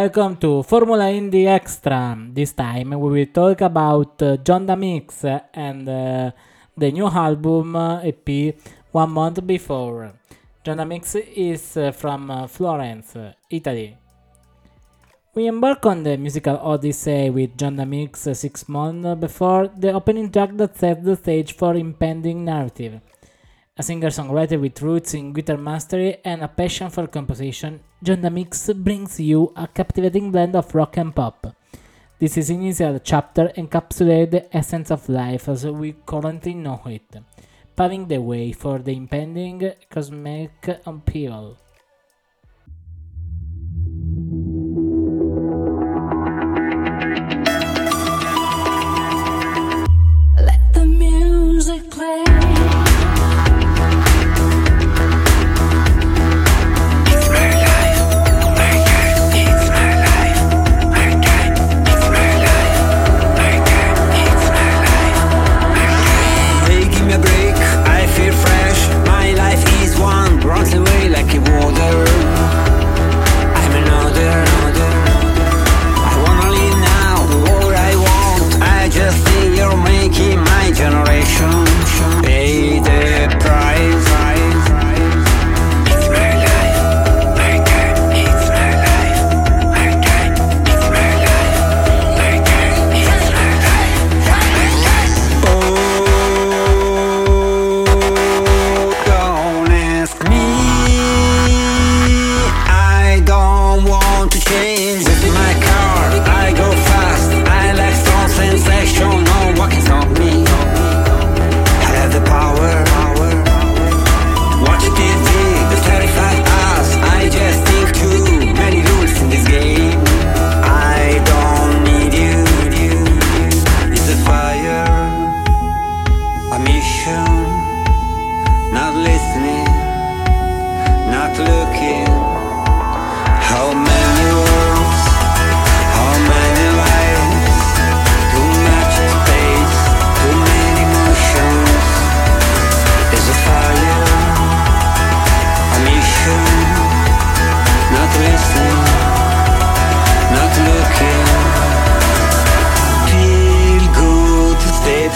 Welcome to Formula Indie Extra. This time we will talk about uh, John Mix and uh, the new album uh, EP one month before. GIONDAMIX is uh, from uh, Florence, Italy. We embark on the musical odyssey with John Mix six months before the opening track that sets the stage for impending narrative. A singer-songwriter with roots in guitar mastery and a passion for composition, John Mix brings you a captivating blend of rock and pop. This is initial chapter encapsulates the essence of life as we currently know it, paving the way for the impending cosmic upheaval.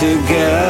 Together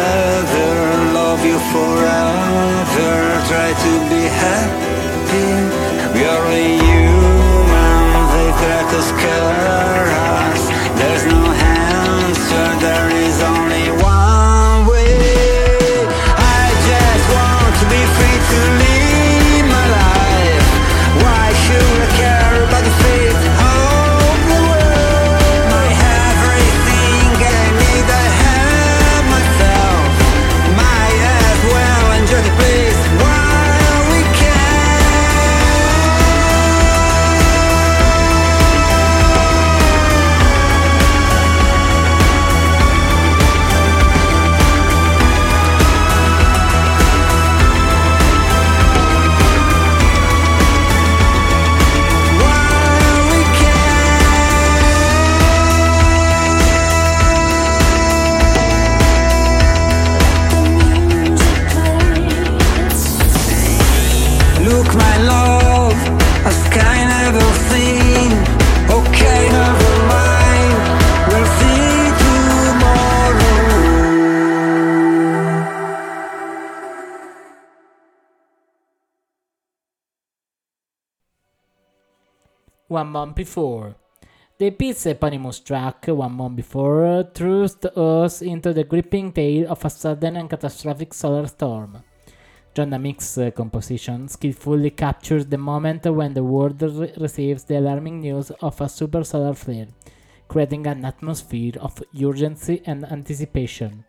One month before. The EP's eponymous track, One Month Before, thrust us into the gripping tale of a sudden and catastrophic solar storm. John Mix's uh, composition skillfully captures the moment when the world re- receives the alarming news of a super solar flare, creating an atmosphere of urgency and anticipation.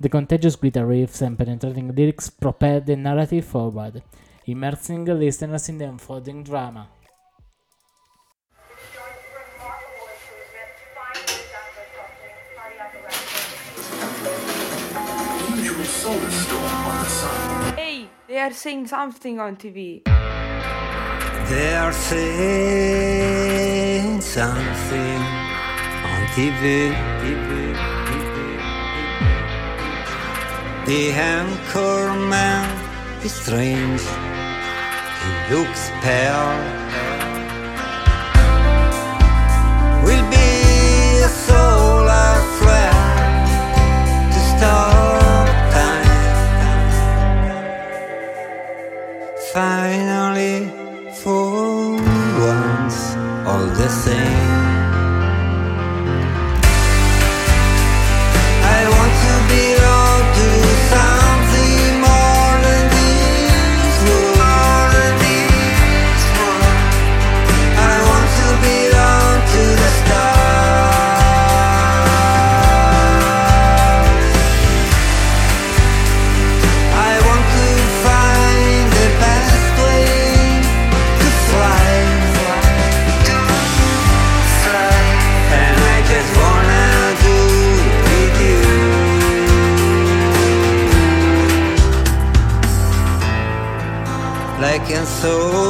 The contagious guitar riffs and penetrating lyrics propel the narrative forward, immersing listeners in the unfolding drama. Hey, they are saying something on TV. They are saying something on TV. The anchor man is strange. He looks pale. stop so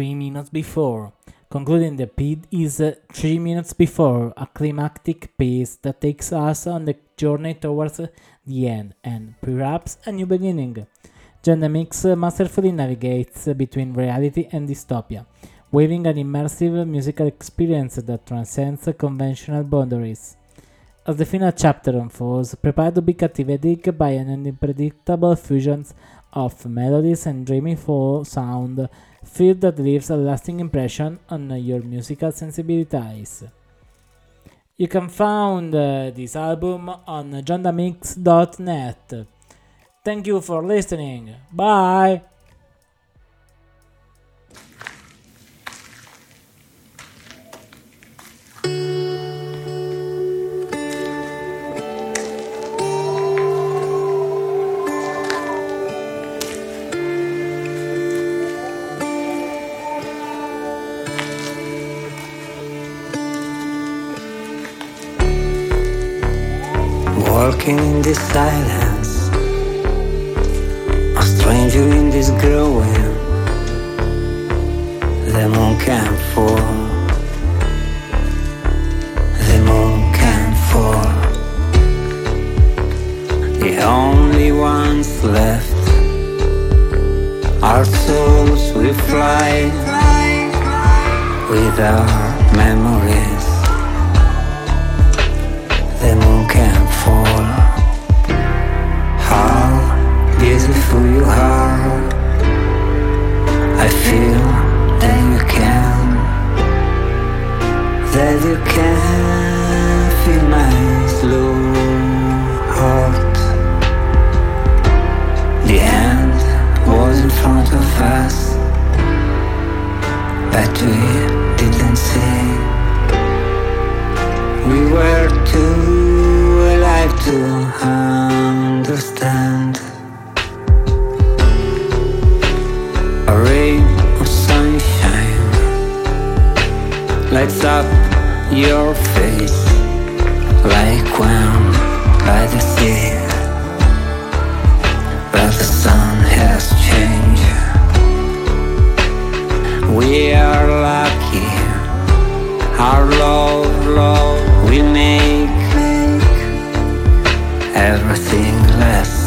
3 minutes before, concluding the piece is uh, 3 minutes before, a climactic piece that takes us on the journey towards the end and perhaps a new beginning. GIONDAMIX uh, masterfully navigates between reality and dystopia, weaving an immersive musical experience that transcends conventional boundaries. As the final chapter unfolds, prepare to be captivated by an unpredictable fusion of melodies and dreamy folk sound, feel that leaves a lasting impression on your musical sensibilities. You can find uh, this album on giondamix.net. Thank you for listening. Bye. Walking in this silence, a stranger in this growing. The moon can fall. The moon can fall. The only ones left are souls we fly with our memories. all these before you are. I feel that you can, that you can. lights up your face like one by the sea. But the sun has changed. We are lucky. Our love, love, we make everything less.